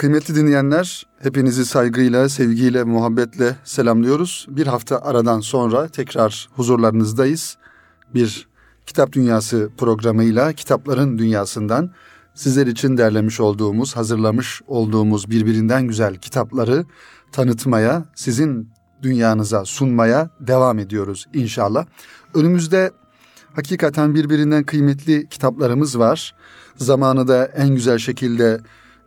Kıymetli dinleyenler, hepinizi saygıyla, sevgiyle, muhabbetle selamlıyoruz. Bir hafta aradan sonra tekrar huzurlarınızdayız. Bir Kitap Dünyası programıyla kitapların dünyasından sizler için derlemiş olduğumuz, hazırlamış olduğumuz birbirinden güzel kitapları tanıtmaya, sizin dünyanıza sunmaya devam ediyoruz inşallah. Önümüzde hakikaten birbirinden kıymetli kitaplarımız var. Zamanı da en güzel şekilde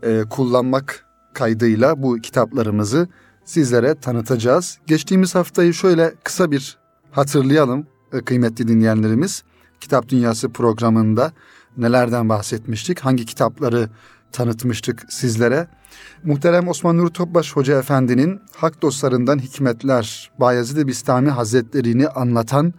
e, kullanmak kaydıyla bu kitaplarımızı sizlere tanıtacağız. Geçtiğimiz haftayı şöyle kısa bir hatırlayalım e, kıymetli dinleyenlerimiz. Kitap Dünyası programında nelerden bahsetmiştik, hangi kitapları tanıtmıştık sizlere. Muhterem Osman Nuri Topbaş Hoca Efendi'nin Hak Dostlarından Hikmetler, Bayezid-i Bistami Hazretlerini anlatan,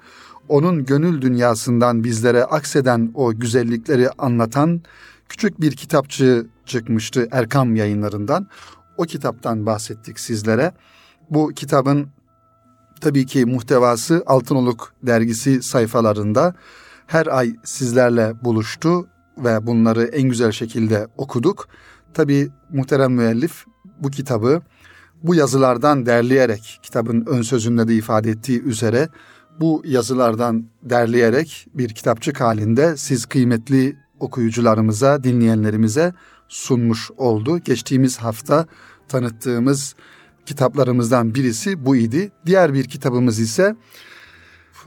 onun gönül dünyasından bizlere akseden o güzellikleri anlatan küçük bir kitapçı çıkmıştı Erkam yayınlarından. O kitaptan bahsettik sizlere. Bu kitabın tabii ki muhtevası Altınoluk dergisi sayfalarında her ay sizlerle buluştu ve bunları en güzel şekilde okuduk. Tabii muhterem müellif bu kitabı bu yazılardan derleyerek kitabın ön sözünde de ifade ettiği üzere bu yazılardan derleyerek bir kitapçık halinde siz kıymetli okuyucularımıza, dinleyenlerimize sunmuş oldu. Geçtiğimiz hafta tanıttığımız kitaplarımızdan birisi bu idi. Diğer bir kitabımız ise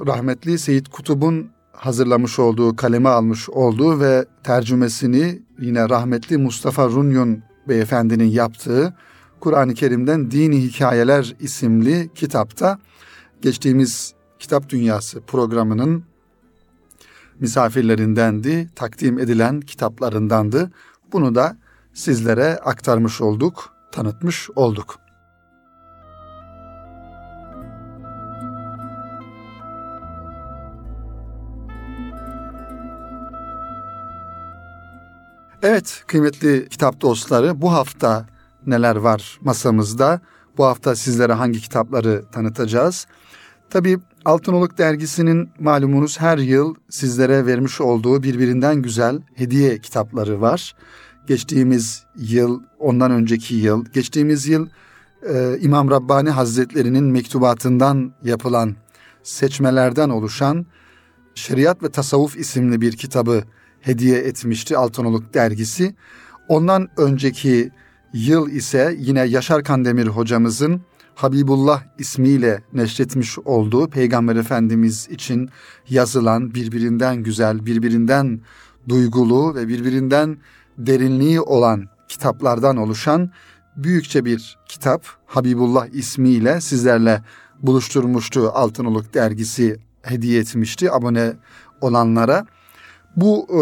rahmetli Seyit Kutub'un hazırlamış olduğu, kaleme almış olduğu ve tercümesini yine rahmetli Mustafa Runyon beyefendinin yaptığı Kur'an-ı Kerim'den Dini Hikayeler isimli kitapta geçtiğimiz Kitap Dünyası programının misafirlerindendi, takdim edilen kitaplarındandı. Bunu da sizlere aktarmış olduk, tanıtmış olduk. Evet kıymetli kitap dostları bu hafta neler var masamızda? Bu hafta sizlere hangi kitapları tanıtacağız? Tabii Altınoluk dergisinin malumunuz her yıl sizlere vermiş olduğu birbirinden güzel hediye kitapları var. Geçtiğimiz yıl, ondan önceki yıl, geçtiğimiz yıl e, İmam Rabbani Hazretlerinin mektubatından yapılan seçmelerden oluşan Şeriat ve Tasavvuf isimli bir kitabı hediye etmişti Altınoluk dergisi. Ondan önceki yıl ise yine Yaşar Kandemir hocamızın Habibullah ismiyle neşretmiş olduğu Peygamber Efendimiz için yazılan birbirinden güzel, birbirinden duygulu ve birbirinden derinliği olan kitaplardan oluşan büyükçe bir kitap Habibullah ismiyle sizlerle buluşturmuştu Altınoluk dergisi hediye etmişti abone olanlara. Bu e,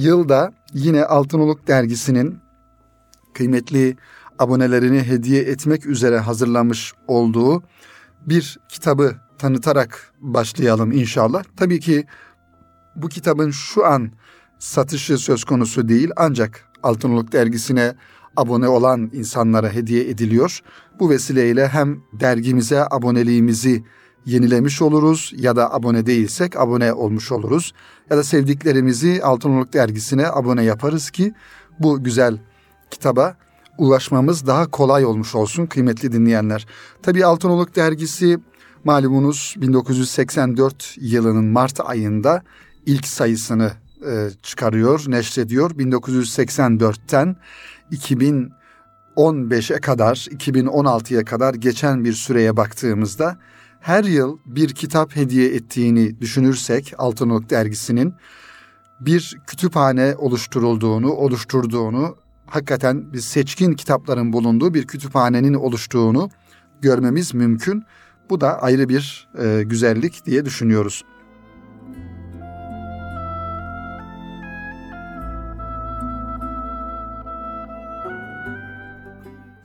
yılda yine Altınoluk dergisinin kıymetli abonelerini hediye etmek üzere hazırlamış olduğu bir kitabı tanıtarak başlayalım inşallah. Tabii ki bu kitabın şu an satışı söz konusu değil ancak Altınoluk dergisine abone olan insanlara hediye ediliyor. Bu vesileyle hem dergimize aboneliğimizi yenilemiş oluruz ya da abone değilsek abone olmuş oluruz. Ya da sevdiklerimizi Altınoluk dergisine abone yaparız ki bu güzel kitaba ulaşmamız daha kolay olmuş olsun kıymetli dinleyenler. Tabii Altınoluk dergisi malumunuz 1984 yılının Mart ayında ilk sayısını e, çıkarıyor, neşrediyor. 1984'ten 2015'e kadar, 2016'ya kadar geçen bir süreye baktığımızda her yıl bir kitap hediye ettiğini düşünürsek Altınoluk dergisinin bir kütüphane oluşturulduğunu, oluşturduğunu hakikaten bir seçkin kitapların bulunduğu bir kütüphanenin oluştuğunu görmemiz mümkün. Bu da ayrı bir e, güzellik diye düşünüyoruz.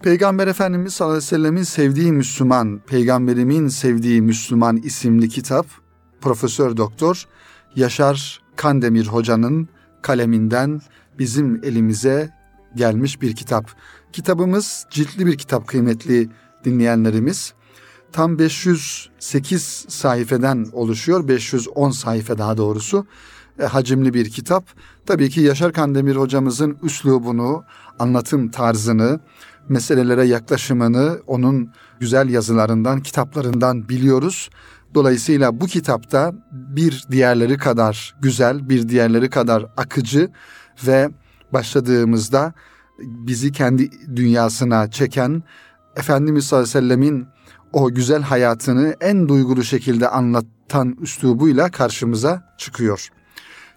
Peygamber Efendimiz sallallahu aleyhi ve sellemin sevdiği Müslüman, peygamberimin sevdiği Müslüman isimli kitap Profesör Doktor Yaşar Kandemir Hoca'nın kaleminden bizim elimize gelmiş bir kitap. Kitabımız ciltli bir kitap kıymetli dinleyenlerimiz. Tam 508 sayfeden oluşuyor. 510 sayfa daha doğrusu. e, hacimli bir kitap. Tabii ki Yaşar Kandemir hocamızın üslubunu, anlatım tarzını, meselelere yaklaşımını onun güzel yazılarından, kitaplarından biliyoruz. Dolayısıyla bu kitapta bir diğerleri kadar güzel, bir diğerleri kadar akıcı ve başladığımızda bizi kendi dünyasına çeken Efendimiz sallallahu aleyhi ve sellemin o güzel hayatını en duygulu şekilde anlatan üslubuyla karşımıza çıkıyor.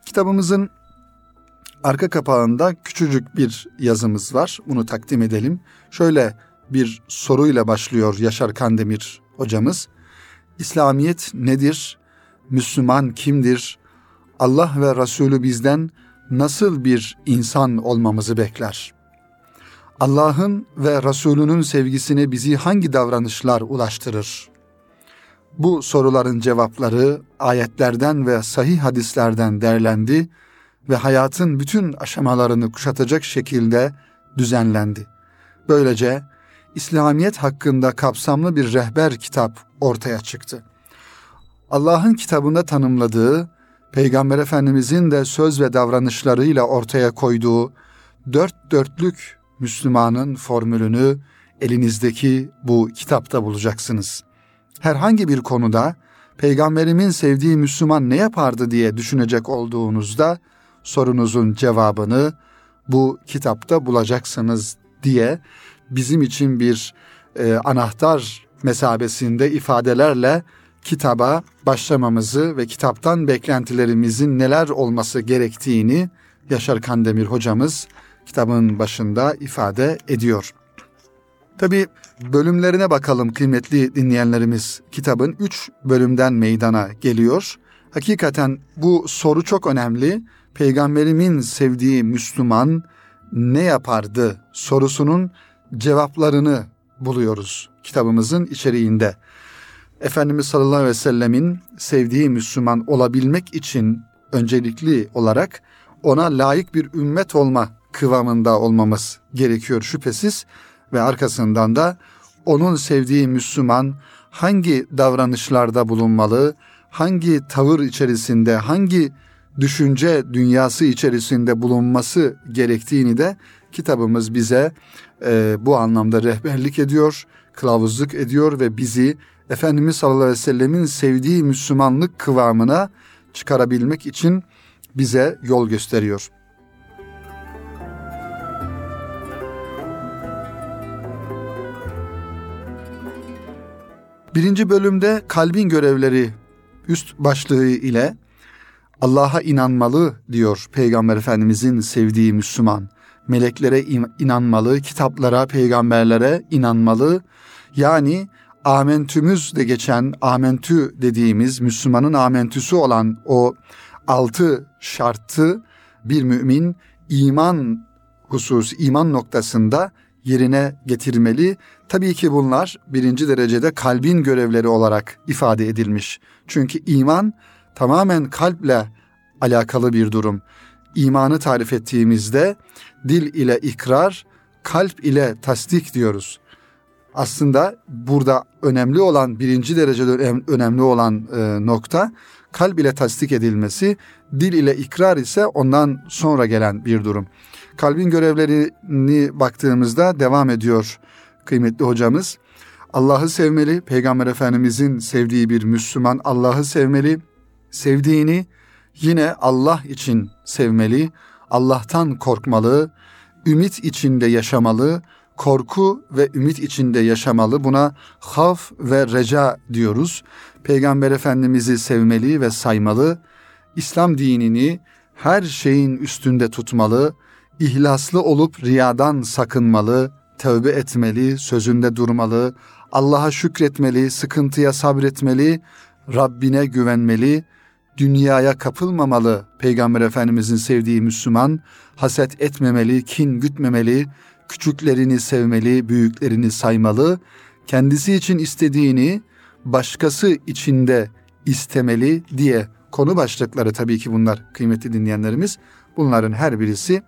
Kitabımızın arka kapağında küçücük bir yazımız var. Bunu takdim edelim. Şöyle bir soruyla başlıyor Yaşar Kandemir hocamız. İslamiyet nedir? Müslüman kimdir? Allah ve Resulü bizden nasıl bir insan olmamızı bekler? Allah'ın ve Resulünün sevgisine bizi hangi davranışlar ulaştırır? Bu soruların cevapları ayetlerden ve sahih hadislerden derlendi ve hayatın bütün aşamalarını kuşatacak şekilde düzenlendi. Böylece İslamiyet hakkında kapsamlı bir rehber kitap ortaya çıktı. Allah'ın kitabında tanımladığı, Peygamber Efendimizin de söz ve davranışlarıyla ortaya koyduğu dört dörtlük Müslümanın formülünü elinizdeki bu kitapta bulacaksınız. Herhangi bir konuda peygamberimin sevdiği Müslüman ne yapardı diye düşünecek olduğunuzda sorunuzun cevabını bu kitapta bulacaksınız diye bizim için bir e, anahtar mesabesinde ifadelerle kitaba başlamamızı ve kitaptan beklentilerimizin neler olması gerektiğini Yaşar Kandemir hocamız kitabın başında ifade ediyor. Tabi bölümlerine bakalım kıymetli dinleyenlerimiz. Kitabın üç bölümden meydana geliyor. Hakikaten bu soru çok önemli. Peygamberimin sevdiği Müslüman ne yapardı sorusunun cevaplarını buluyoruz kitabımızın içeriğinde. Efendimiz sallallahu aleyhi ve sellemin sevdiği Müslüman olabilmek için öncelikli olarak ona layık bir ümmet olma kıvamında olmamız gerekiyor şüphesiz ve arkasından da onun sevdiği Müslüman hangi davranışlarda bulunmalı, hangi tavır içerisinde, hangi düşünce dünyası içerisinde bulunması gerektiğini de kitabımız bize e, bu anlamda rehberlik ediyor, kılavuzluk ediyor ve bizi Efendimiz sallallahu aleyhi ve sellemin sevdiği Müslümanlık kıvamına çıkarabilmek için bize yol gösteriyor. Birinci bölümde kalbin görevleri üst başlığı ile Allah'a inanmalı diyor Peygamber Efendimizin sevdiği Müslüman. Meleklere inanmalı, kitaplara, peygamberlere inanmalı. Yani amentümüz de geçen amentü dediğimiz Müslümanın amentüsü olan o altı şartı bir mümin iman husus, iman noktasında yerine getirmeli. Tabii ki bunlar birinci derecede kalbin görevleri olarak ifade edilmiş. Çünkü iman tamamen kalple alakalı bir durum. İmanı tarif ettiğimizde dil ile ikrar, kalp ile tasdik diyoruz. Aslında burada önemli olan, birinci derecede önemli olan e, nokta kalp ile tasdik edilmesi, dil ile ikrar ise ondan sonra gelen bir durum. Kalbin görevlerini baktığımızda devam ediyor kıymetli hocamız. Allah'ı sevmeli, Peygamber Efendimizin sevdiği bir Müslüman Allah'ı sevmeli, sevdiğini yine Allah için sevmeli, Allah'tan korkmalı, ümit içinde yaşamalı, korku ve ümit içinde yaşamalı. Buna haf ve reca diyoruz. Peygamber Efendimiz'i sevmeli ve saymalı. İslam dinini her şeyin üstünde tutmalı, ihlaslı olup riyadan sakınmalı, tövbe etmeli, sözünde durmalı, Allah'a şükretmeli, sıkıntıya sabretmeli, Rabbine güvenmeli, dünyaya kapılmamalı. Peygamber Efendimizin sevdiği Müslüman, haset etmemeli, kin gütmemeli, küçüklerini sevmeli, büyüklerini saymalı, kendisi için istediğini başkası içinde istemeli diye konu başlıkları tabii ki bunlar kıymetli dinleyenlerimiz. Bunların her birisi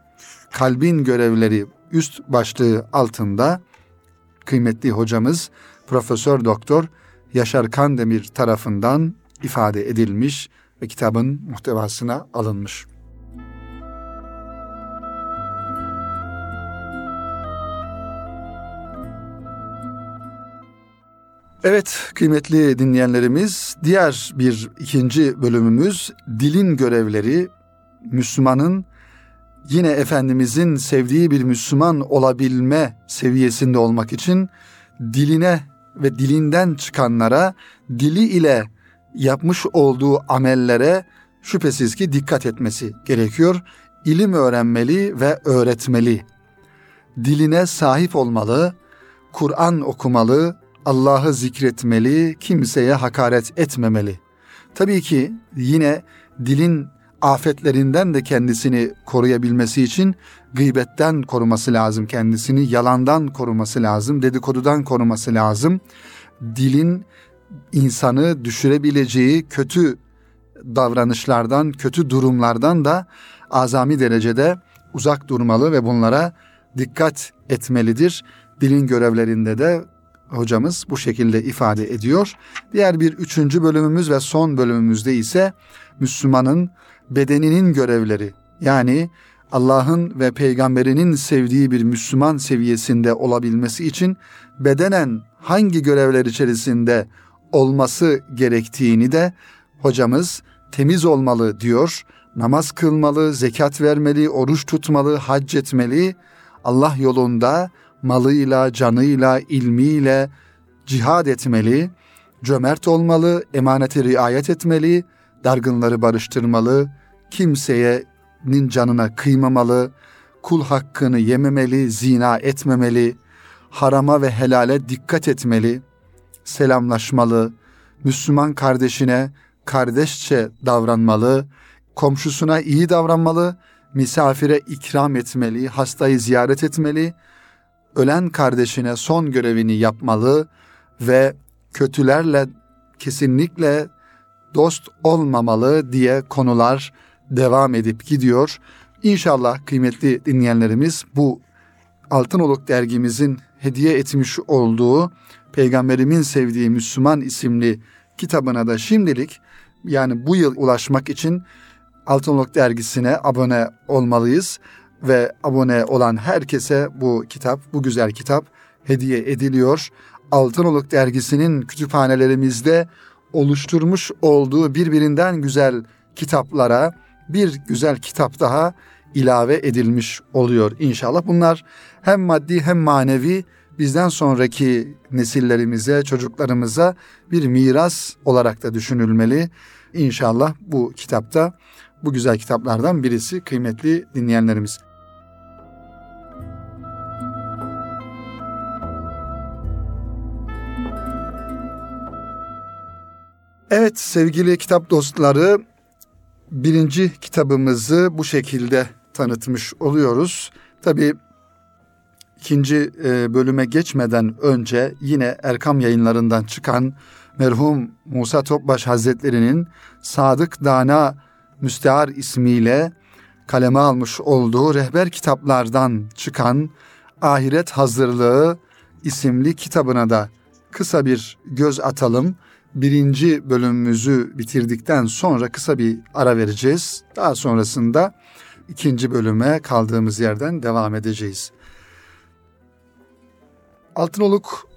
kalbin görevleri üst başlığı altında kıymetli hocamız Profesör Doktor Yaşar Kandemir tarafından ifade edilmiş ve kitabın muhtevasına alınmış. Evet kıymetli dinleyenlerimiz diğer bir ikinci bölümümüz dilin görevleri Müslümanın yine Efendimizin sevdiği bir Müslüman olabilme seviyesinde olmak için diline ve dilinden çıkanlara dili ile yapmış olduğu amellere şüphesiz ki dikkat etmesi gerekiyor. İlim öğrenmeli ve öğretmeli. Diline sahip olmalı, Kur'an okumalı, Allah'ı zikretmeli, kimseye hakaret etmemeli. Tabii ki yine dilin afetlerinden de kendisini koruyabilmesi için gıybetten koruması lazım kendisini, yalandan koruması lazım, dedikodudan koruması lazım. Dilin insanı düşürebileceği kötü davranışlardan, kötü durumlardan da azami derecede uzak durmalı ve bunlara dikkat etmelidir. Dilin görevlerinde de hocamız bu şekilde ifade ediyor. Diğer bir üçüncü bölümümüz ve son bölümümüzde ise Müslümanın bedeninin görevleri yani Allah'ın ve peygamberinin sevdiği bir Müslüman seviyesinde olabilmesi için bedenen hangi görevler içerisinde olması gerektiğini de hocamız temiz olmalı diyor. Namaz kılmalı, zekat vermeli, oruç tutmalı, hac etmeli. Allah yolunda malıyla, canıyla, ilmiyle cihad etmeli, cömert olmalı, emaneti riayet etmeli, dargınları barıştırmalı, kimseyenin canına kıymamalı, kul hakkını yememeli, zina etmemeli, harama ve helale dikkat etmeli, selamlaşmalı, Müslüman kardeşine kardeşçe davranmalı, komşusuna iyi davranmalı, misafire ikram etmeli, hastayı ziyaret etmeli, ölen kardeşine son görevini yapmalı ve kötülerle kesinlikle dost olmamalı diye konular devam edip gidiyor. İnşallah kıymetli dinleyenlerimiz bu Altınoluk dergimizin hediye etmiş olduğu Peygamberimin sevdiği Müslüman isimli kitabına da şimdilik yani bu yıl ulaşmak için Altınoluk dergisine abone olmalıyız ve abone olan herkese bu kitap, bu güzel kitap hediye ediliyor. Altınoluk dergisinin kütüphanelerimizde oluşturmuş olduğu birbirinden güzel kitaplara bir güzel kitap daha ilave edilmiş oluyor inşallah. Bunlar hem maddi hem manevi bizden sonraki nesillerimize, çocuklarımıza bir miras olarak da düşünülmeli. İnşallah bu kitapta bu güzel kitaplardan birisi kıymetli dinleyenlerimiz. Evet sevgili kitap dostları birinci kitabımızı bu şekilde tanıtmış oluyoruz. Tabi ikinci e, bölüme geçmeden önce yine Erkam yayınlarından çıkan merhum Musa Topbaş Hazretleri'nin Sadık Dana Müstehar ismiyle kaleme almış olduğu rehber kitaplardan çıkan Ahiret Hazırlığı isimli kitabına da kısa bir göz atalım birinci bölümümüzü bitirdikten sonra kısa bir ara vereceğiz. Daha sonrasında ikinci bölüme kaldığımız yerden devam edeceğiz. Altınoluk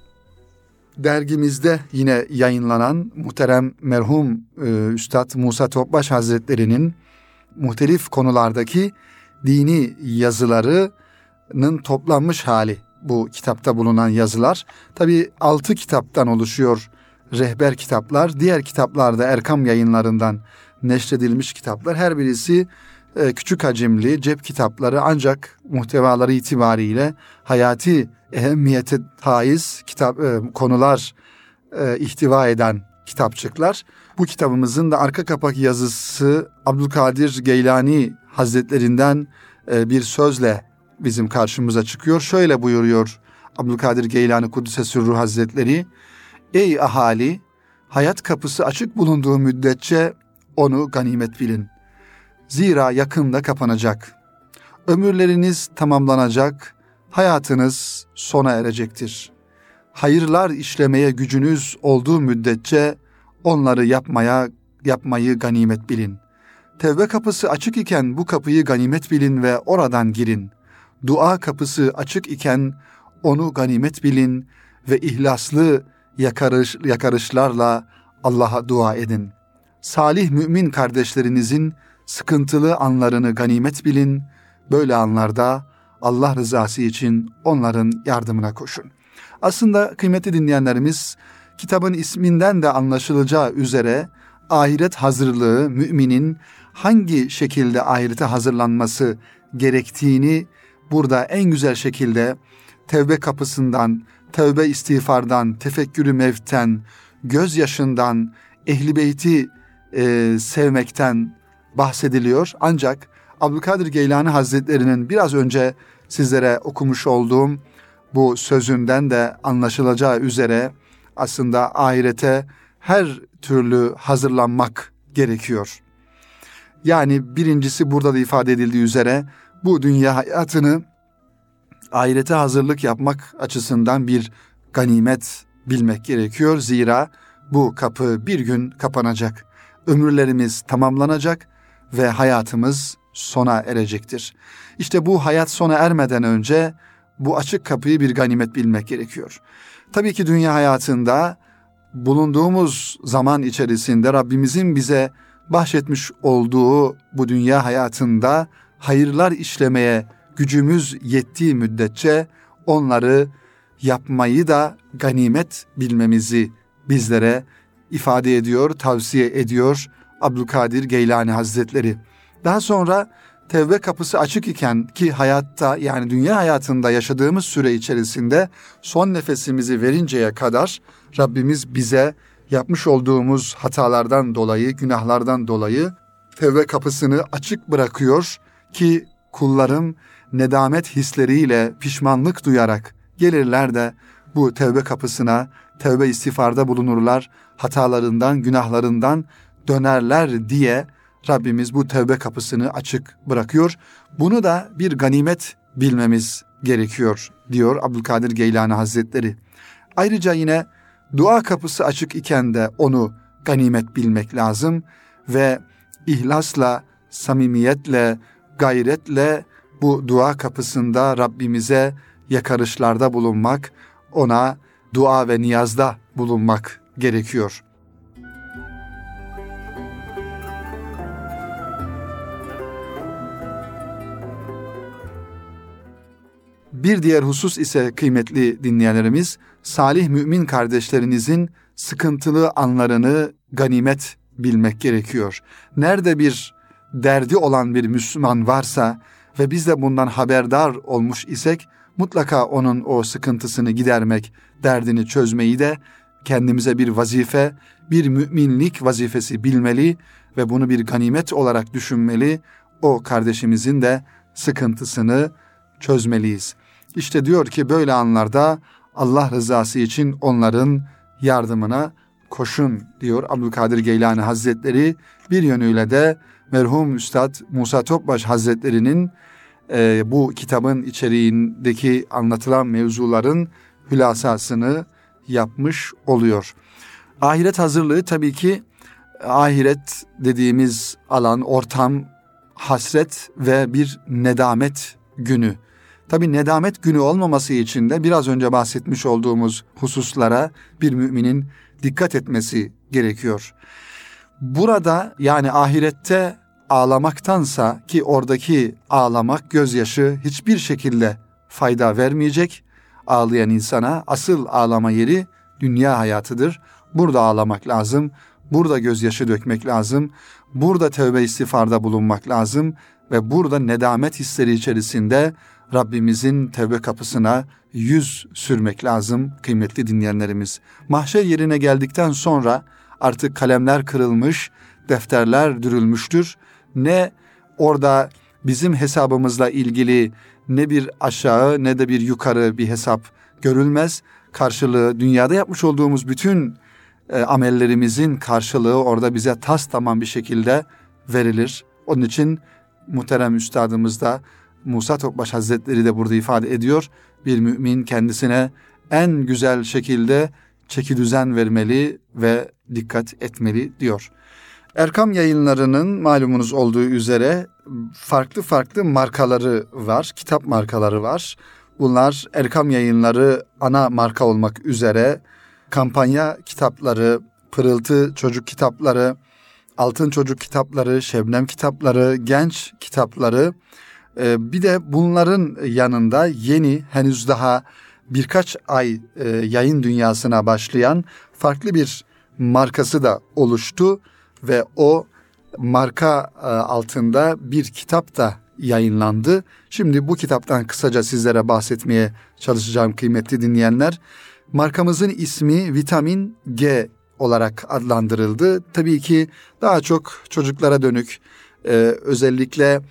dergimizde yine yayınlanan muhterem merhum e, Üstad Musa Topbaş Hazretleri'nin muhtelif konulardaki dini yazılarının toplanmış hali bu kitapta bulunan yazılar. Tabi altı kitaptan oluşuyor rehber kitaplar, diğer kitaplarda Erkam yayınlarından neşredilmiş kitaplar. Her birisi e, küçük hacimli cep kitapları ancak muhtevaları itibariyle hayati ehemmiyete haiz kitap e, konular e, ihtiva eden kitapçıklar. Bu kitabımızın da arka kapak yazısı Abdülkadir Geylani Hazretlerinden bir sözle bizim karşımıza çıkıyor. Şöyle buyuruyor Abdülkadir Geylani Kudüs'e Sürru Hazretleri. Ey ahali, hayat kapısı açık bulunduğu müddetçe onu ganimet bilin. Zira yakında kapanacak. Ömürleriniz tamamlanacak, hayatınız sona erecektir. Hayırlar işlemeye gücünüz olduğu müddetçe onları yapmaya yapmayı ganimet bilin. Tevbe kapısı açık iken bu kapıyı ganimet bilin ve oradan girin. Dua kapısı açık iken onu ganimet bilin ve ihlaslı yakarış, yakarışlarla Allah'a dua edin. Salih mümin kardeşlerinizin sıkıntılı anlarını ganimet bilin. Böyle anlarda Allah rızası için onların yardımına koşun. Aslında kıymetli dinleyenlerimiz kitabın isminden de anlaşılacağı üzere ahiret hazırlığı müminin hangi şekilde ahirete hazırlanması gerektiğini burada en güzel şekilde tevbe kapısından, tevbe istiğfardan, tefekkürü mevten, gözyaşından, ehli beyti e, sevmekten bahsediliyor. Ancak Abdülkadir Geylani Hazretleri'nin biraz önce sizlere okumuş olduğum bu sözünden de anlaşılacağı üzere aslında ahirete her türlü hazırlanmak gerekiyor. Yani birincisi burada da ifade edildiği üzere bu dünya hayatını ahirete hazırlık yapmak açısından bir ganimet bilmek gerekiyor. Zira bu kapı bir gün kapanacak. Ömürlerimiz tamamlanacak ve hayatımız sona erecektir. İşte bu hayat sona ermeden önce bu açık kapıyı bir ganimet bilmek gerekiyor. Tabii ki dünya hayatında bulunduğumuz zaman içerisinde Rabbimizin bize bahşetmiş olduğu bu dünya hayatında hayırlar işlemeye gücümüz yettiği müddetçe onları yapmayı da ganimet bilmemizi bizlere ifade ediyor, tavsiye ediyor Abdülkadir Geylani Hazretleri. Daha sonra tevbe kapısı açık iken ki hayatta yani dünya hayatında yaşadığımız süre içerisinde son nefesimizi verinceye kadar Rabbimiz bize yapmış olduğumuz hatalardan dolayı, günahlardan dolayı tevbe kapısını açık bırakıyor ki kullarım nedamet hisleriyle pişmanlık duyarak gelirler de bu tevbe kapısına tevbe istiğfarda bulunurlar, hatalarından, günahlarından dönerler diye Rabbimiz bu tevbe kapısını açık bırakıyor. Bunu da bir ganimet bilmemiz gerekiyor diyor Abdülkadir Geylani Hazretleri. Ayrıca yine dua kapısı açık iken de onu ganimet bilmek lazım ve ihlasla, samimiyetle, gayretle bu dua kapısında Rabbimize yakarışlarda bulunmak, ona dua ve niyazda bulunmak gerekiyor. Bir diğer husus ise kıymetli dinleyenlerimiz, salih mümin kardeşlerinizin sıkıntılı anlarını ganimet bilmek gerekiyor. Nerede bir derdi olan bir Müslüman varsa ve biz de bundan haberdar olmuş isek mutlaka onun o sıkıntısını gidermek, derdini çözmeyi de kendimize bir vazife, bir müminlik vazifesi bilmeli ve bunu bir ganimet olarak düşünmeli. O kardeşimizin de sıkıntısını çözmeliyiz. İşte diyor ki böyle anlarda Allah rızası için onların yardımına koşun diyor Abdülkadir Geylani Hazretleri. Bir yönüyle de merhum Üstad Musa Topbaş Hazretleri'nin e, bu kitabın içeriğindeki anlatılan mevzuların hülasasını yapmış oluyor. Ahiret hazırlığı tabii ki ahiret dediğimiz alan, ortam, hasret ve bir nedamet günü. Tabi nedamet günü olmaması için de biraz önce bahsetmiş olduğumuz hususlara bir müminin dikkat etmesi gerekiyor. Burada yani ahirette ağlamaktansa ki oradaki ağlamak gözyaşı hiçbir şekilde fayda vermeyecek. Ağlayan insana asıl ağlama yeri dünya hayatıdır. Burada ağlamak lazım. Burada gözyaşı dökmek lazım. Burada tövbe istiğfarda bulunmak lazım ve burada nedamet hisleri içerisinde Rabbimizin tevbe kapısına yüz sürmek lazım kıymetli dinleyenlerimiz. Mahşer yerine geldikten sonra artık kalemler kırılmış, defterler dürülmüştür. Ne orada bizim hesabımızla ilgili ne bir aşağı ne de bir yukarı bir hesap görülmez. Karşılığı dünyada yapmış olduğumuz bütün e, amellerimizin karşılığı orada bize tas tamam bir şekilde verilir. Onun için muhterem üstadımız da Musa Topbaş Hazretleri de burada ifade ediyor. Bir mümin kendisine en güzel şekilde çeki düzen vermeli ve dikkat etmeli diyor. Erkam yayınlarının malumunuz olduğu üzere farklı farklı markaları var, kitap markaları var. Bunlar Erkam yayınları ana marka olmak üzere kampanya kitapları, pırıltı çocuk kitapları, altın çocuk kitapları, şebnem kitapları, genç kitapları, e, bir de bunların yanında yeni henüz daha birkaç ay e, yayın dünyasına başlayan farklı bir markası da oluştu ve o marka e, altında bir kitap da yayınlandı. Şimdi bu kitaptan kısaca sizlere bahsetmeye çalışacağım kıymetli dinleyenler. Markamızın ismi Vitamin G olarak adlandırıldı. Tabii ki daha çok çocuklara dönük e, özellikle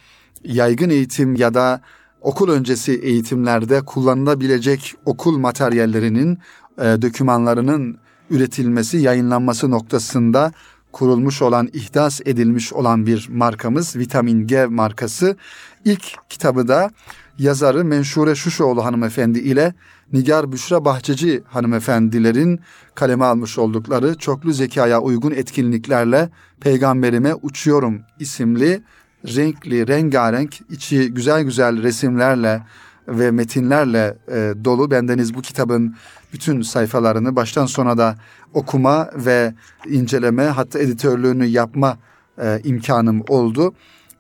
yaygın eğitim ya da okul öncesi eğitimlerde kullanılabilecek okul materyallerinin, e, dokümanlarının üretilmesi, yayınlanması noktasında kurulmuş olan, ihdas edilmiş olan bir markamız Vitamin G markası. İlk kitabı da yazarı Menşure Şuşoğlu hanımefendi ile Nigar Büşra Bahçeci hanımefendilerin kaleme almış oldukları çoklu zekaya uygun etkinliklerle Peygamberime Uçuyorum isimli renkli, rengarenk, içi güzel güzel resimlerle ve metinlerle e, dolu. Bendeniz bu kitabın bütün sayfalarını baştan sona da okuma ve inceleme hatta editörlüğünü yapma e, imkanım oldu.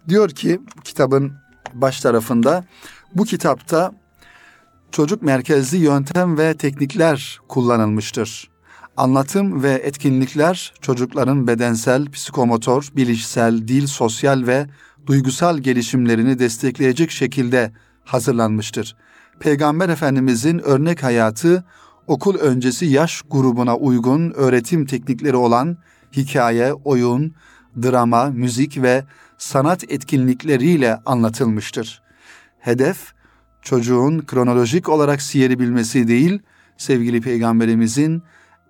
Diyor ki kitabın baş tarafında bu kitapta çocuk merkezli yöntem ve teknikler kullanılmıştır. Anlatım ve etkinlikler çocukların bedensel, psikomotor, bilişsel, dil, sosyal ve duygusal gelişimlerini destekleyecek şekilde hazırlanmıştır. Peygamber Efendimizin örnek hayatı okul öncesi yaş grubuna uygun öğretim teknikleri olan hikaye, oyun, drama, müzik ve sanat etkinlikleriyle anlatılmıştır. Hedef çocuğun kronolojik olarak siyeri bilmesi değil, sevgili peygamberimizin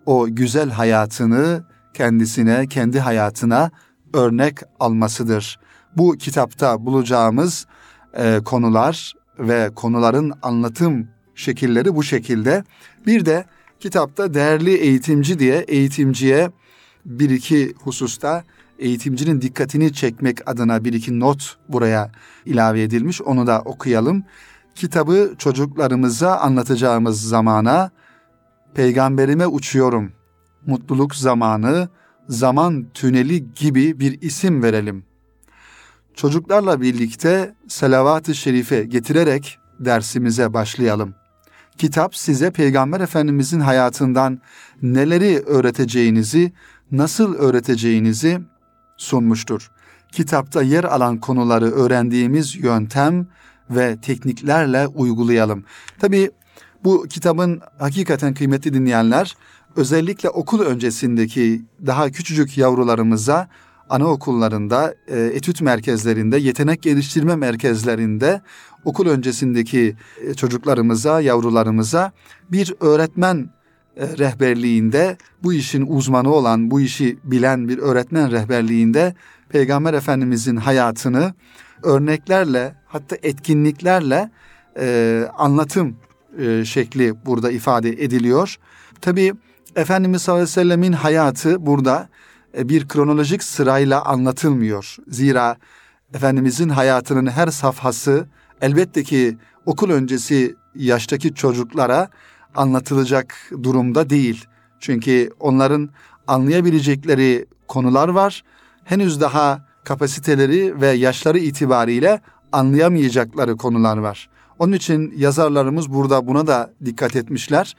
o güzel hayatını kendisine, kendi hayatına örnek almasıdır. Bu kitapta bulacağımız e, konular ve konuların anlatım şekilleri bu şekilde. Bir de kitapta değerli eğitimci diye eğitimciye bir iki hususta eğitimcinin dikkatini çekmek adına bir iki not buraya ilave edilmiş. Onu da okuyalım. Kitabı çocuklarımıza anlatacağımız zamana peygamberime uçuyorum. Mutluluk zamanı, zaman tüneli gibi bir isim verelim. Çocuklarla birlikte selavat-ı şerife getirerek dersimize başlayalım. Kitap size Peygamber Efendimizin hayatından neleri öğreteceğinizi, nasıl öğreteceğinizi sunmuştur. Kitapta yer alan konuları öğrendiğimiz yöntem ve tekniklerle uygulayalım. Tabii bu kitabın hakikaten kıymetli dinleyenler özellikle okul öncesindeki daha küçücük yavrularımıza anaokullarında, e, etüt merkezlerinde, yetenek geliştirme merkezlerinde okul öncesindeki e, çocuklarımıza, yavrularımıza bir öğretmen e, rehberliğinde bu işin uzmanı olan, bu işi bilen bir öğretmen rehberliğinde Peygamber Efendimizin hayatını örneklerle hatta etkinliklerle e, anlatım e, şekli burada ifade ediliyor. Tabi Efendimiz sallallahu aleyhi ve sellemin hayatı burada e, bir kronolojik sırayla anlatılmıyor. Zira Efendimizin hayatının her safhası elbette ki okul öncesi yaştaki çocuklara anlatılacak durumda değil. Çünkü onların anlayabilecekleri konular var. Henüz daha kapasiteleri ve yaşları itibariyle anlayamayacakları konular var. Onun için yazarlarımız burada buna da dikkat etmişler.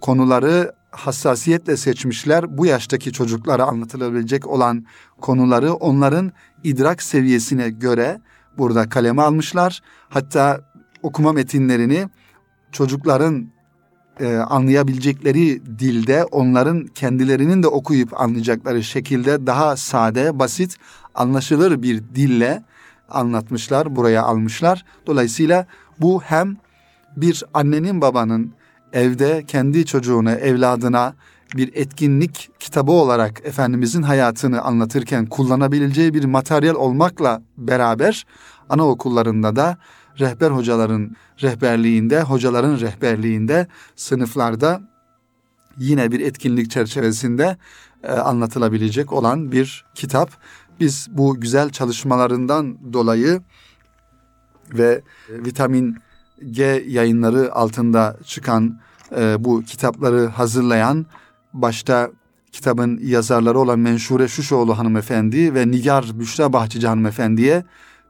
Konuları hassasiyetle seçmişler. Bu yaştaki çocuklara anlatılabilecek olan konuları onların idrak seviyesine göre burada kaleme almışlar. Hatta okuma metinlerini çocukların e, anlayabilecekleri dilde onların kendilerinin de okuyup anlayacakları şekilde daha sade, basit, anlaşılır bir dille anlatmışlar, buraya almışlar. Dolayısıyla bu hem bir annenin babanın evde kendi çocuğuna, evladına bir etkinlik kitabı olarak Efendimizin hayatını anlatırken kullanabileceği bir materyal olmakla beraber anaokullarında da rehber hocaların rehberliğinde, hocaların rehberliğinde sınıflarda yine bir etkinlik çerçevesinde e, anlatılabilecek olan bir kitap. Biz bu güzel çalışmalarından dolayı ve vitamin G yayınları altında çıkan e, bu kitapları hazırlayan başta kitabın yazarları olan Menşure Şuşoğlu hanımefendi ve Nigar Büşra Bahçıcı hanımefendiye,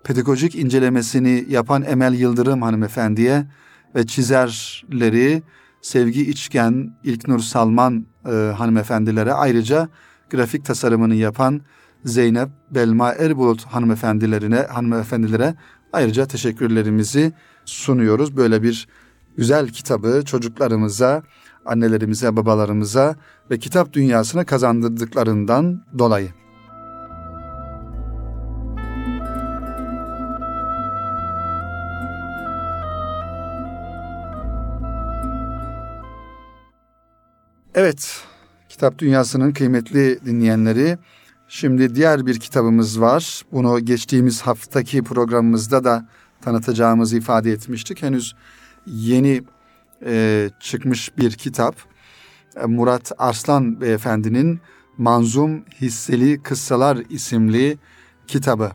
pedagojik incelemesini yapan Emel Yıldırım hanımefendiye ve çizerleri Sevgi İçken, İlknur Salman e, hanımefendilere ayrıca grafik tasarımını yapan Zeynep Belma Erbulut hanımefendilerine hanımefendilere ayrıca teşekkürlerimizi sunuyoruz. Böyle bir güzel kitabı çocuklarımıza, annelerimize, babalarımıza ve kitap dünyasına kazandırdıklarından dolayı. Evet, Kitap Dünyası'nın kıymetli dinleyenleri, şimdi diğer bir kitabımız var. Bunu geçtiğimiz haftaki programımızda da tanıtacağımızı ifade etmiştik. Henüz yeni e, çıkmış bir kitap. E, Murat Arslan Beyefendi'nin Manzum Hisseli Kıssalar isimli kitabı.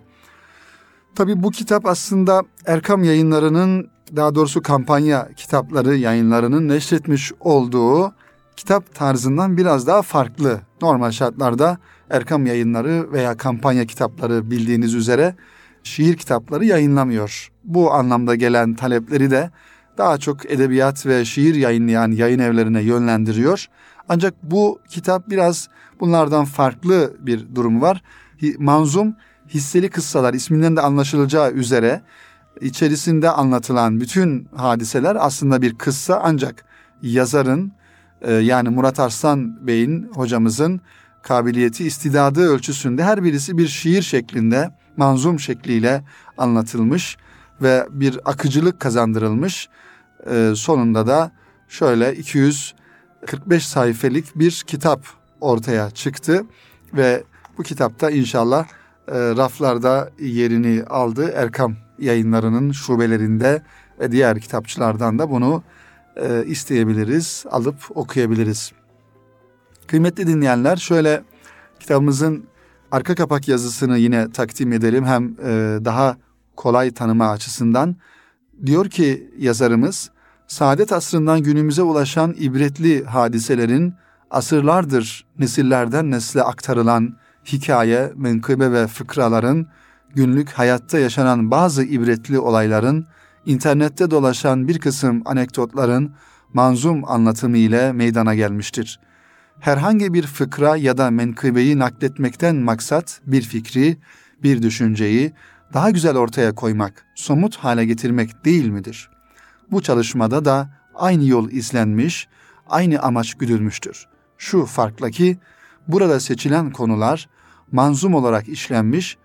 Tabi bu kitap aslında Erkam yayınlarının daha doğrusu kampanya kitapları yayınlarının neşretmiş olduğu kitap tarzından biraz daha farklı. Normal şartlarda Erkam yayınları veya kampanya kitapları bildiğiniz üzere şiir kitapları yayınlamıyor. Bu anlamda gelen talepleri de daha çok edebiyat ve şiir yayınlayan yayın evlerine yönlendiriyor. Ancak bu kitap biraz bunlardan farklı bir durum var. Manzum hisseli kıssalar isminden de anlaşılacağı üzere içerisinde anlatılan bütün hadiseler aslında bir kıssa ancak yazarın e, yani Murat Arslan Bey'in hocamızın kabiliyeti istidadı ölçüsünde her birisi bir şiir şeklinde manzum şekliyle anlatılmış ve bir akıcılık kazandırılmış. Ee, sonunda da şöyle 245 sayfelik bir kitap ortaya çıktı ve bu kitapta inşallah e, raflarda yerini aldı. Erkam yayınlarının şubelerinde ve diğer kitapçılardan da bunu e, isteyebiliriz, alıp okuyabiliriz. Kıymetli dinleyenler şöyle kitabımızın arka kapak yazısını yine takdim edelim hem e, daha kolay tanıma açısından. Diyor ki yazarımız, saadet asrından günümüze ulaşan ibretli hadiselerin asırlardır nesillerden nesle aktarılan hikaye, menkıbe ve fıkraların, günlük hayatta yaşanan bazı ibretli olayların, internette dolaşan bir kısım anekdotların manzum anlatımı ile meydana gelmiştir.'' herhangi bir fıkra ya da menkıbeyi nakletmekten maksat bir fikri, bir düşünceyi daha güzel ortaya koymak, somut hale getirmek değil midir? Bu çalışmada da aynı yol izlenmiş, aynı amaç güdülmüştür. Şu farkla ki burada seçilen konular manzum olarak işlenmiş,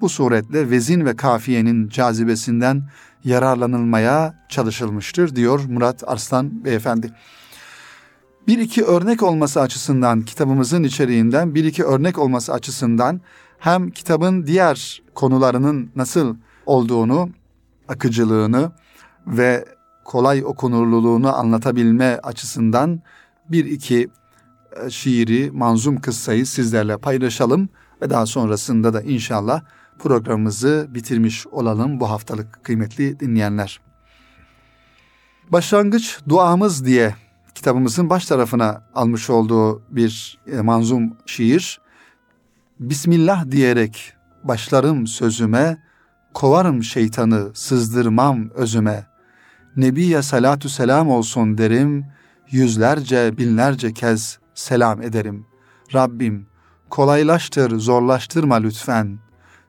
bu suretle vezin ve kafiyenin cazibesinden yararlanılmaya çalışılmıştır diyor Murat Arslan Beyefendi bir iki örnek olması açısından kitabımızın içeriğinden bir iki örnek olması açısından hem kitabın diğer konularının nasıl olduğunu, akıcılığını ve kolay okunurluluğunu anlatabilme açısından bir iki e, şiiri, manzum kıssayı sizlerle paylaşalım ve daha sonrasında da inşallah programımızı bitirmiş olalım bu haftalık kıymetli dinleyenler. Başlangıç duamız diye kitabımızın baş tarafına almış olduğu bir e, manzum şiir. Bismillah diyerek başlarım sözüme, kovarım şeytanı sızdırmam özüme. Nebiye salatu selam olsun derim, yüzlerce binlerce kez selam ederim. Rabbim kolaylaştır zorlaştırma lütfen.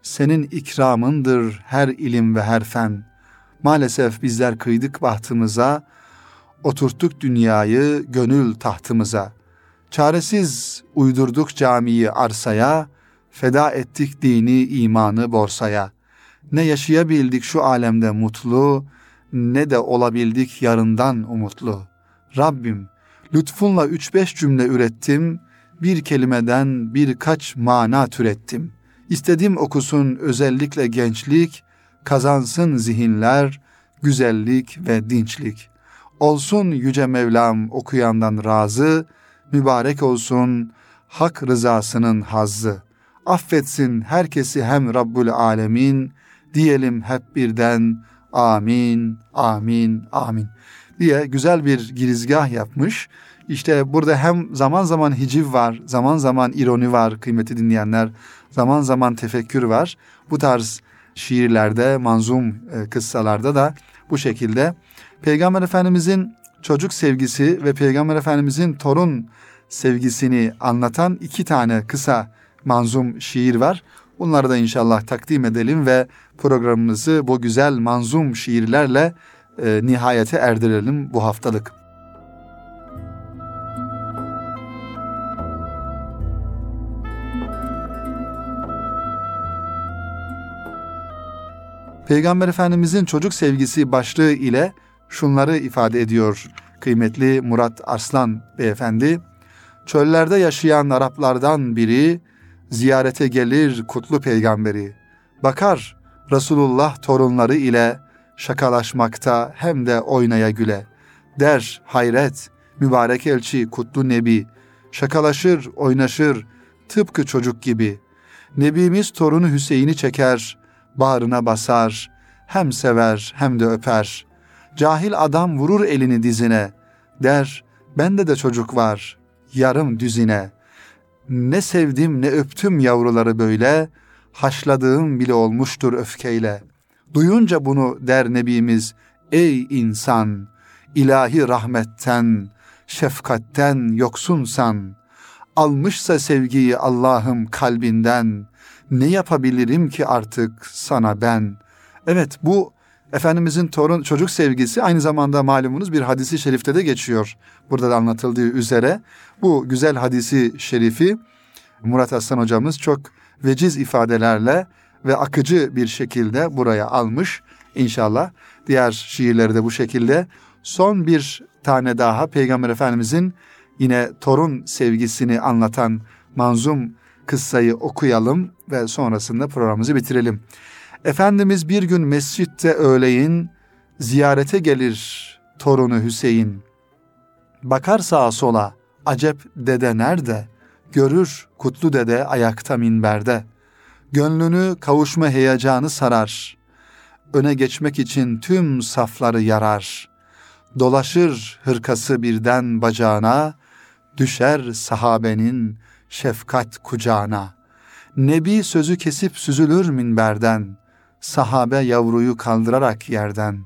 Senin ikramındır her ilim ve her fen. Maalesef bizler kıydık bahtımıza, Oturttuk dünyayı gönül tahtımıza. Çaresiz uydurduk camiyi arsaya, feda ettik dini imanı borsaya. Ne yaşayabildik şu alemde mutlu, ne de olabildik yarından umutlu. Rabbim, lütfunla üç beş cümle ürettim, bir kelimeden birkaç mana türettim. İstedim okusun özellikle gençlik, kazansın zihinler, güzellik ve dinçlik. Olsun yüce Mevlam okuyandan razı, mübarek olsun hak rızasının hazzı. Affetsin herkesi hem Rabbul Alemin, diyelim hep birden amin, amin, amin diye güzel bir girizgah yapmış. İşte burada hem zaman zaman hiciv var, zaman zaman ironi var kıymeti dinleyenler, zaman zaman tefekkür var. Bu tarz şiirlerde, manzum e, kıssalarda da bu şekilde Peygamber Efendimizin çocuk sevgisi ve Peygamber Efendimizin torun sevgisini anlatan iki tane kısa manzum şiir var. Bunları da inşallah takdim edelim ve programımızı bu güzel manzum şiirlerle e, nihayete erdirelim bu haftalık. Peygamber Efendimizin çocuk sevgisi başlığı ile şunları ifade ediyor kıymetli Murat Arslan beyefendi. Çöllerde yaşayan Araplardan biri ziyarete gelir kutlu peygamberi. Bakar Resulullah torunları ile şakalaşmakta hem de oynaya güle. Der hayret mübarek elçi kutlu nebi şakalaşır oynaşır tıpkı çocuk gibi. Nebimiz torunu Hüseyin'i çeker bağrına basar hem sever hem de öper. Cahil adam vurur elini dizine der bende de çocuk var yarım düzine. Ne sevdim ne öptüm yavruları böyle haşladığım bile olmuştur öfkeyle.'' Duyunca bunu der Nebimiz, ey insan, ilahi rahmetten, şefkatten yoksunsan, almışsa sevgiyi Allah'ım kalbinden, ne yapabilirim ki artık sana ben? Evet bu Efendimizin torun çocuk sevgisi aynı zamanda malumunuz bir hadisi şerifte de geçiyor. Burada da anlatıldığı üzere bu güzel hadisi şerifi Murat Aslan hocamız çok veciz ifadelerle ve akıcı bir şekilde buraya almış inşallah. Diğer şiirleri de bu şekilde. Son bir tane daha Peygamber Efendimizin yine torun sevgisini anlatan manzum kıssayı okuyalım ve sonrasında programımızı bitirelim. Efendimiz bir gün mescitte öğleyin ziyarete gelir torunu Hüseyin. Bakar sağa sola acep dede nerede? Görür kutlu dede ayakta minberde.'' Gönlünü kavuşma heyecanı sarar. Öne geçmek için tüm safları yarar. Dolaşır hırkası birden bacağına, düşer sahabenin şefkat kucağına. Nebi sözü kesip süzülür minberden, sahabe yavruyu kaldırarak yerden.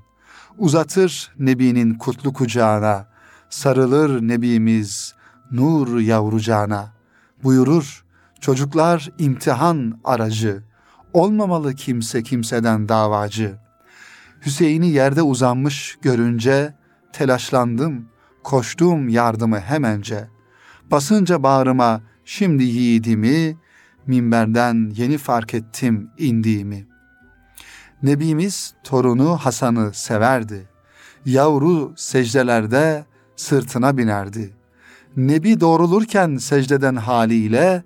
Uzatır Nebi'nin kutlu kucağına, sarılır Nebimiz nur yavrucağına. Buyurur, Çocuklar imtihan aracı. Olmamalı kimse kimseden davacı. Hüseyin'i yerde uzanmış görünce telaşlandım, koştum yardımı hemence. Basınca bağrıma şimdi yiğidimi, minberden yeni fark ettim indiğimi. Nebimiz torunu Hasan'ı severdi. Yavru secdelerde sırtına binerdi. Nebi doğrulurken secdeden haliyle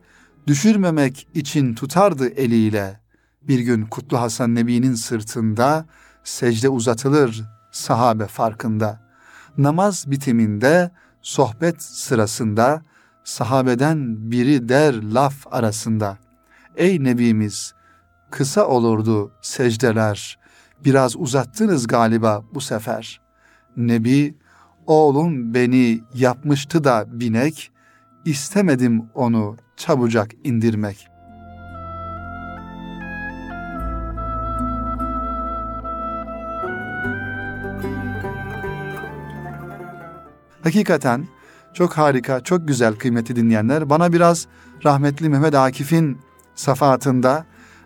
düşürmemek için tutardı eliyle. Bir gün Kutlu Hasan Nebi'nin sırtında secde uzatılır sahabe farkında. Namaz bitiminde sohbet sırasında sahabeden biri der laf arasında. Ey Nebimiz kısa olurdu secdeler biraz uzattınız galiba bu sefer. Nebi oğlum beni yapmıştı da binek istemedim onu çabucak indirmek. Hakikaten çok harika, çok güzel kıymeti dinleyenler. Bana biraz rahmetli Mehmet Akif'in safahatında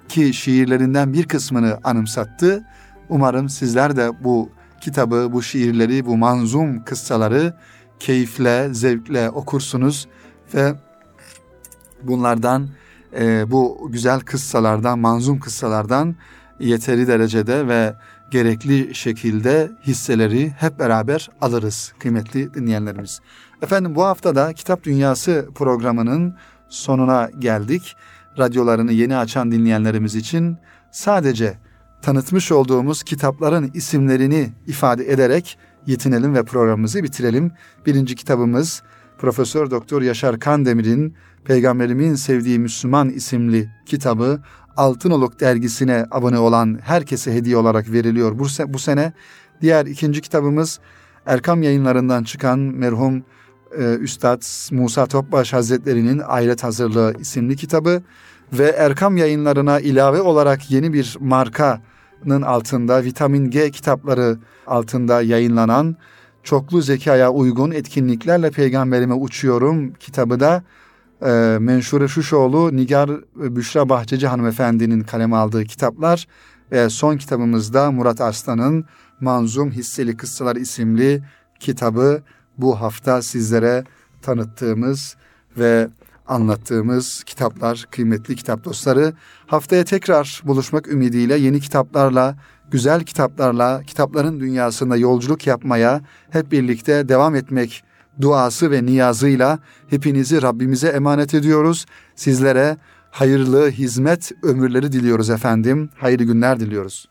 ki şiirlerinden bir kısmını anımsattı. Umarım sizler de bu kitabı, bu şiirleri, bu manzum kıssaları keyifle, zevkle okursunuz ve bunlardan e, bu güzel kıssalardan, manzum kıssalardan yeteri derecede ve gerekli şekilde hisseleri hep beraber alırız kıymetli dinleyenlerimiz. Efendim bu hafta da Kitap Dünyası programının sonuna geldik. Radyolarını yeni açan dinleyenlerimiz için sadece tanıtmış olduğumuz kitapların isimlerini ifade ederek yetinelim ve programımızı bitirelim. Birinci kitabımız Profesör Doktor Yaşar Kandemir'in Peygamberimin Sevdiği Müslüman isimli kitabı Altınoluk dergisine abone olan herkese hediye olarak veriliyor. Bu, se- bu sene diğer ikinci kitabımız Erkam yayınlarından çıkan merhum Üstad Musa Topbaş Hazretleri'nin Ahiret Hazırlığı isimli kitabı ve Erkam yayınlarına ilave olarak yeni bir markanın altında vitamin G kitapları altında yayınlanan çoklu zekaya uygun etkinliklerle peygamberime uçuyorum kitabı da e, Menşure Şuşoğlu Nigar Büşra Bahçeci hanımefendinin kaleme aldığı kitaplar ve son kitabımızda Murat Arslan'ın Manzum Hisseli Kıssalar isimli kitabı bu hafta sizlere tanıttığımız ve anlattığımız kitaplar, kıymetli kitap dostları. Haftaya tekrar buluşmak ümidiyle yeni kitaplarla, güzel kitaplarla, kitapların dünyasında yolculuk yapmaya hep birlikte devam etmek duası ve niyazıyla hepinizi Rabbimize emanet ediyoruz. Sizlere hayırlı hizmet ömürleri diliyoruz efendim. Hayırlı günler diliyoruz.